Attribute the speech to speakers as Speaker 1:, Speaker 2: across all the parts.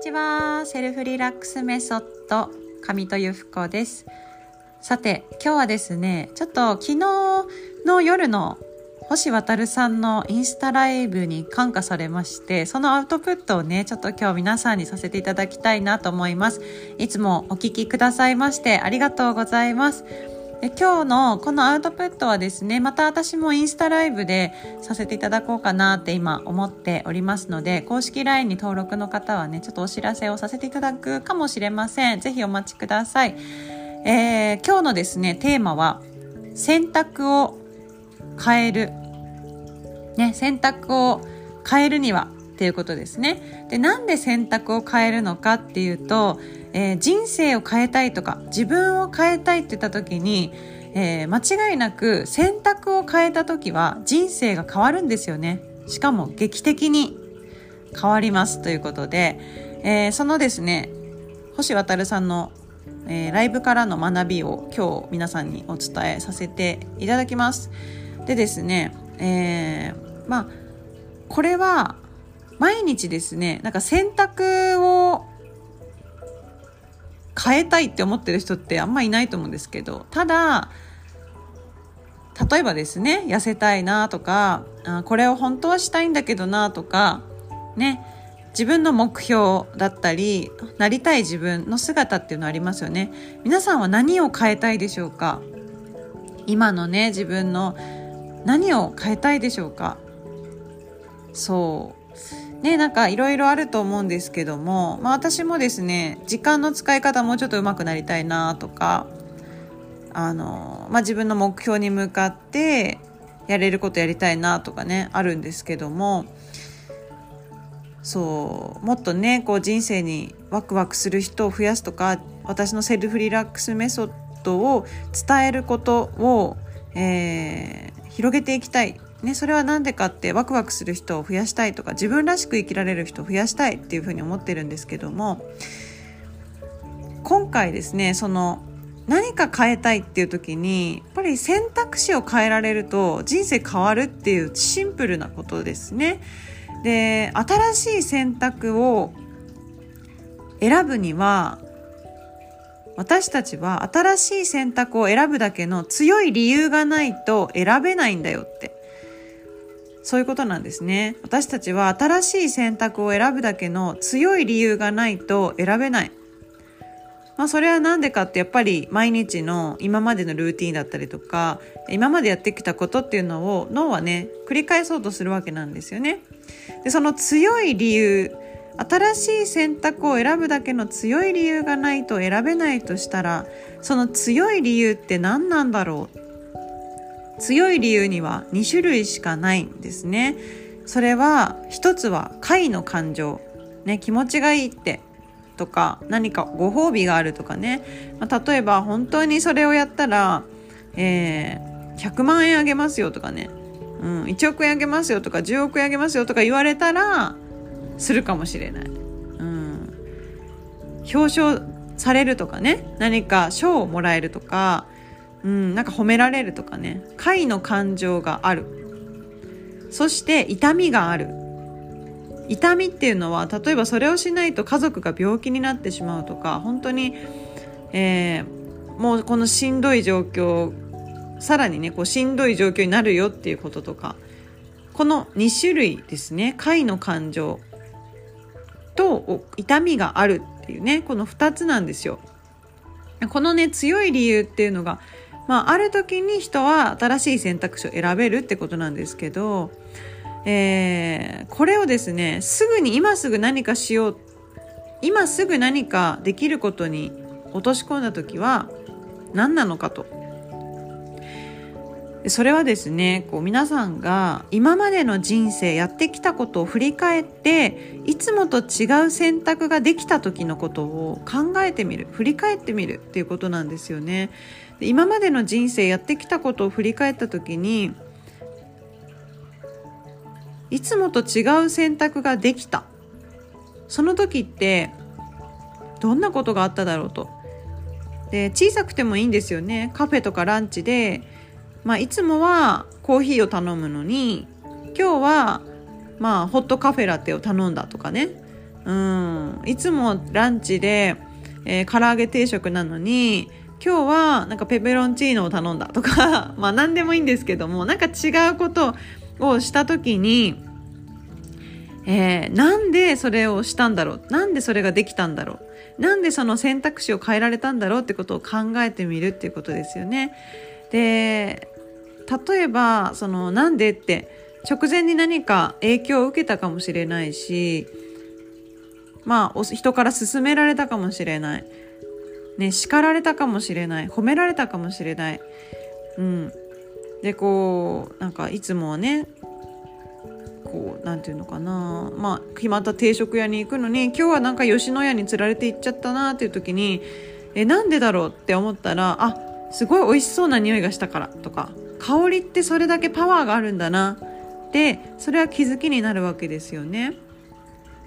Speaker 1: ちは。セルフリラックスメソッド上戸由布子です。さて今日はですねちょっと昨日の夜の星渉さんのインスタライブに感化されましてそのアウトプットをねちょっと今日皆さんにさせていただきたいなと思います。いつもお聞きくださいましてありがとうございます。今日のこのアウトプットはですねまた私もインスタライブでさせていただこうかなって今思っておりますので公式 LINE に登録の方はねちょっとお知らせをさせていただくかもしれません。ぜひお待ちください、えー、今日のですねテーマは選択を変える。ね選択を変えるにはっていうことですね。でなんで選択を変えるのかっていうとえー、人生を変えたいとか自分を変えたいって言った時に、えー、間違いなく選択を変えた時は人生が変わるんですよね。しかも劇的に変わりますということで、えー、そのですね星渉さんの、えライブからの学びを今日皆さんにお伝えさせていただきます。でですね、えまあこれは毎日ですねなんか選択を変えたいって思ってる人ってあんまいないと思うんですけどただ例えばですね痩せたいなとかあこれを本当はしたいんだけどなとかね自分の目標だったりなりたい自分の姿っていうのありますよね。皆さんは何を変えたいでしょうか？今のね自分の何を変えたいでしょうか？そう。ね、なんかいろいろあると思うんですけども、まあ、私もですね時間の使い方もうちょっと上手くなりたいなとかあの、まあ、自分の目標に向かってやれることやりたいなとかねあるんですけどもそうもっとねこう人生にワクワクする人を増やすとか私のセルフリラックスメソッドを伝えることを、えー、広げていきたい。ね、それは何でかってワクワクする人を増やしたいとか自分らしく生きられる人を増やしたいっていうふうに思ってるんですけども今回ですねその何か変えたいっていう時にやっぱり選択肢を変えられると人生変わるっていうシンプルなことですね。で新しい選択を選ぶには私たちは新しい選択を選ぶだけの強い理由がないと選べないんだよってそういうことなんですね。私たちは新しい選択を選ぶだけの強い理由がないと選べない。まあそれは何でかってやっぱり毎日の今までのルーティンだったりとか今までやってきたことっていうのを脳はね繰り返そうとするわけなんですよね。でその強い理由新しい選択を選ぶだけの強い理由がないと選べないとしたらその強い理由って何なんだろう強い理由には2種類しかないんですね。それは一つは快の感情。ね気持ちがいいってとか何かご褒美があるとかね、まあ、例えば本当にそれをやったら、えー、100万円あげますよとかね、うん、1億円あげますよとか10億円あげますよとか言われたらするかもしれない、うん、表彰されるとかね。何か賞をもらえるとかうん、なんか褒められるとかね。快の感情がある。そして痛みがある。痛みっていうのは例えばそれをしないと家族が病気になってしまうとか本当に、えー、もうこのしんどい状況さらにねこうしんどい状況になるよっていうこととかこの2種類ですね。快の感情と痛みがあるっていうねこの2つなんですよ。このね強い理由っていうのがまあ、ある時に人は新しい選択肢を選べるってことなんですけど、えー、これをですねすぐに今すぐ何かしよう今すぐ何かできることに落とし込んだ時は何なのかと。それはですねこう皆さんが今までの人生やってきたことを振り返っていつもと違う選択ができた時のことを考えてみる振り返ってみるっていうことなんですよね。で今までの人生やってきたことを振り返った時にいつもと違う選択ができた。その時ってどんなことがあっただろうと。で小さくてもいいんですよね。カフェとかランチで、まあ、いつもはコーヒーを頼むのに今日はまあホットカフェラテを頼んだとかね、うん。いつもランチで、えー、唐揚げ定食なのに今日はなんかペペロンチーノを頼んだとか まあ何でもいいんですけどもなんか違うことをした時にえー、なんでそれをしたんだろう？なんでそれができたんだろう？なんでその選択肢を変えられたんだろうってことを考えてみるっていうことですよね。で例えばそのなんでって直前に何か影響を受けたかもしれないしまあ人から勧められたかもしれない、ね、叱られたかもしれない褒められたかもしれない。うん、でこうなんかいつもはねこう何て言うのかなまあ決まった定食屋に行くのに今日はなんか吉野家につられて行っちゃったなっていう時にえなんでだろうって思ったらあすごい美味しそうな匂いがしたからとか香りってそれだけパワーがあるんだなってそれは気づきになるわけですよね。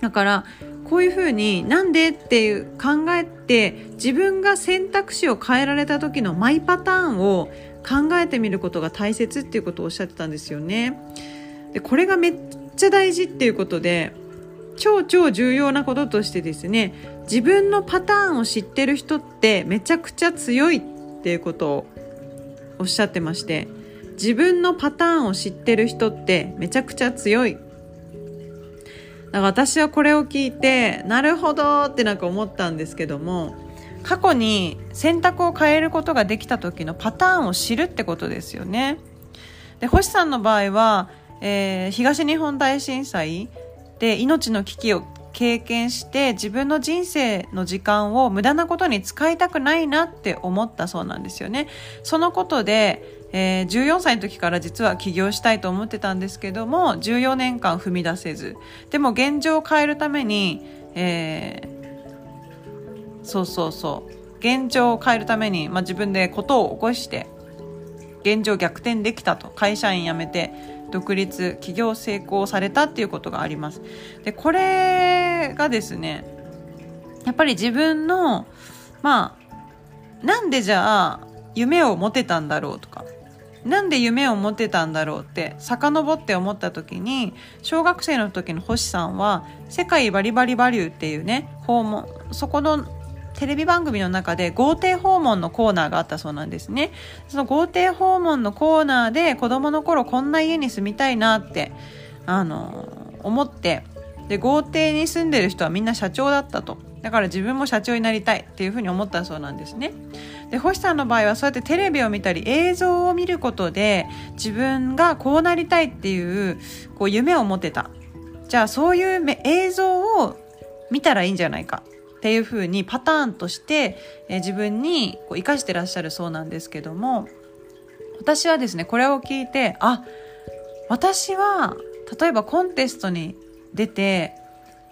Speaker 1: だからこういうふうになんでっていう考えて自分が選択肢を変えられた時のマイパターンを考えてみることが大切っていうことをおっしゃってたんですよね。でこれがめっちゃ大事っていうことで超超重要なこととしてですね自分のパターンを知ってる人ってめちゃくちゃ強いっていうことをおっしゃってまして自分のパターンを知ってる人ってめちゃくちゃ強いだから私はこれを聞いてなるほどってなんか思ったんですけども過去に選択を変えることができた時のパターンを知るってことですよね。で星さんの場合はえー、東日本大震災で命の危機を経験して自分の人生の時間を無駄なことに使いたくないなって思ったそうなんですよね。そのことで、えー、14歳の時から実は起業したいと思ってたんですけども14年間踏み出せず。でも現状を変えるために、えー、そうそうそう。現状を変えるために、まあ、自分でことを起こして現状逆転できたと。会社員辞めて独立起業成功されたっていうことがあります。でこれがですねやっぱり自分のまあなんでじゃあ夢を持てたんだろうとかなんで夢を持てたんだろうって遡って思った時に小学生の時の星さんは「世界バリバリバリュー」っていうね訪問そこのテレビ番組の中で豪邸訪問のコーナーがあったそうなんですね。その豪邸訪問のコーナーで子供の頃こんな家に住みたいなって、あの、思って、で、豪邸に住んでる人はみんな社長だったと。だから自分も社長になりたいっていうふうに思ったそうなんですね。で、星さんの場合はそうやってテレビを見たり映像を見ることで自分がこうなりたいっていうこう夢を持てた。じゃあそういう映像を見たらいいんじゃないかっていうふうにパターンとして、え自分にこう生かしてらっしゃるそうなんですけども私はですねこれを聞いてあ私は例えばコンテストに出て、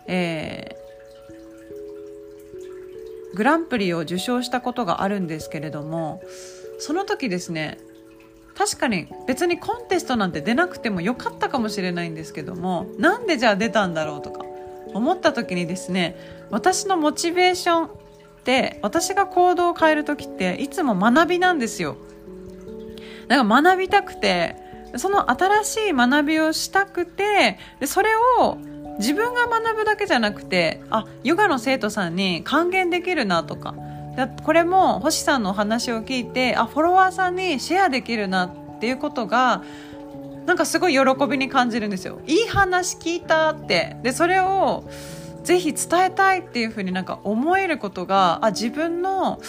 Speaker 1: えー、グランプリを受賞したことがあるんですけれどもその時ですね確かに別にコンテストなんて出なくてもよかったかもしれないんですけどもなんでじゃあ出たんだろうとか思った時にですね私のモチベーションって私が行動を変える時っていつも学びなんですよ。だから学びたくてその新しい学びをしたくてでそれを自分が学ぶだけじゃなくてあヨガの生徒さんに還元できるなとかこれも星さんのお話を聞いてあフォロワーさんにシェアできるなっていうことがなんかすごい喜びに感じるんですよ。いい話聞いたって。でそれをぜひ伝えたいっていうふうになんか思えることがあ自分の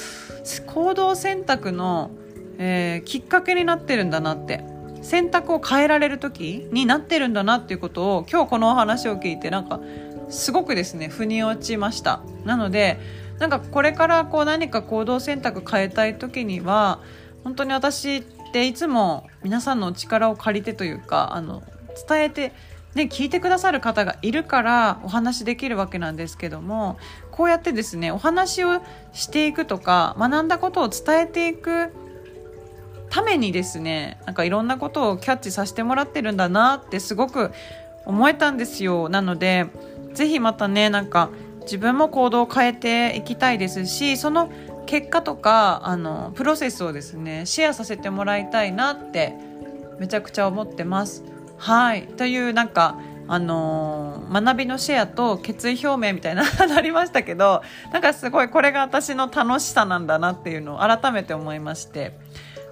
Speaker 1: 行動選択の、えー、きっかけになってるんだなって。選択を変えられる時になってるんだなっていうことを今日このお話を聞いてなんかすごくですね腑に落ちました。なのでなんかこれからこう何か行動選択変えたい時には本当に私っていつも皆さんの力を借りてというかあの伝えて、ね、聞いてくださる方がいるからお話できるわけなんですけどもこうやってですねお話をしていくとか学んだことを伝えていくためにですねなんかいろんなことをキャッチさせてもらってるんだなってすごく思えたんですよ。なのでぜひまたねなんか自分も行動を変えていきたいですしその結果とかあのプロセスをですねシェアさせてもらいたいなってめちゃくちゃ思ってます。はいというなんかあのー、学びのシェアと決意表明みたいななりましたけどなんかすごいこれが私の楽しさなんだなっていうのを改めて思いまして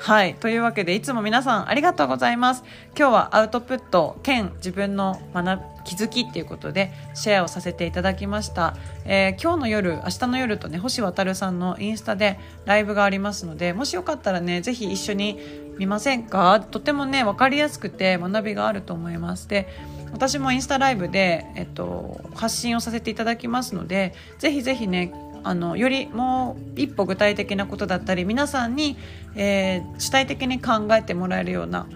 Speaker 1: はい。というわけでいつも皆さんありがとうございます。今日はアウトプット兼自分の学気づきっていうことでシェアをさせていただきました、えー、今日の夜明日の夜とね星渉さんのインスタでライブがありますのでもしよかったらねぜひ一緒に見ませんか？とてもね分かりやすくて学びがあると思います。で私もインスタライブで、えっと、発信をさせていただきますのでぜひぜひねあのよりもう一歩具体的なことだったり皆さんに、えー、主体的に考えてもらえるような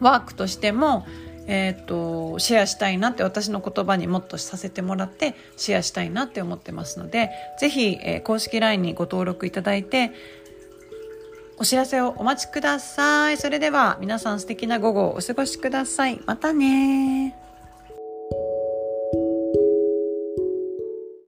Speaker 1: ワークとしても、えーと、シェアしたいなって私の言葉にもっとさせてもらってシェアしたいなって思ってますのでぜひ、えー、公式 LINE にご登録いただいてお知らせをお待ちください。それでは皆さん素敵な午後をお過ごしください。またね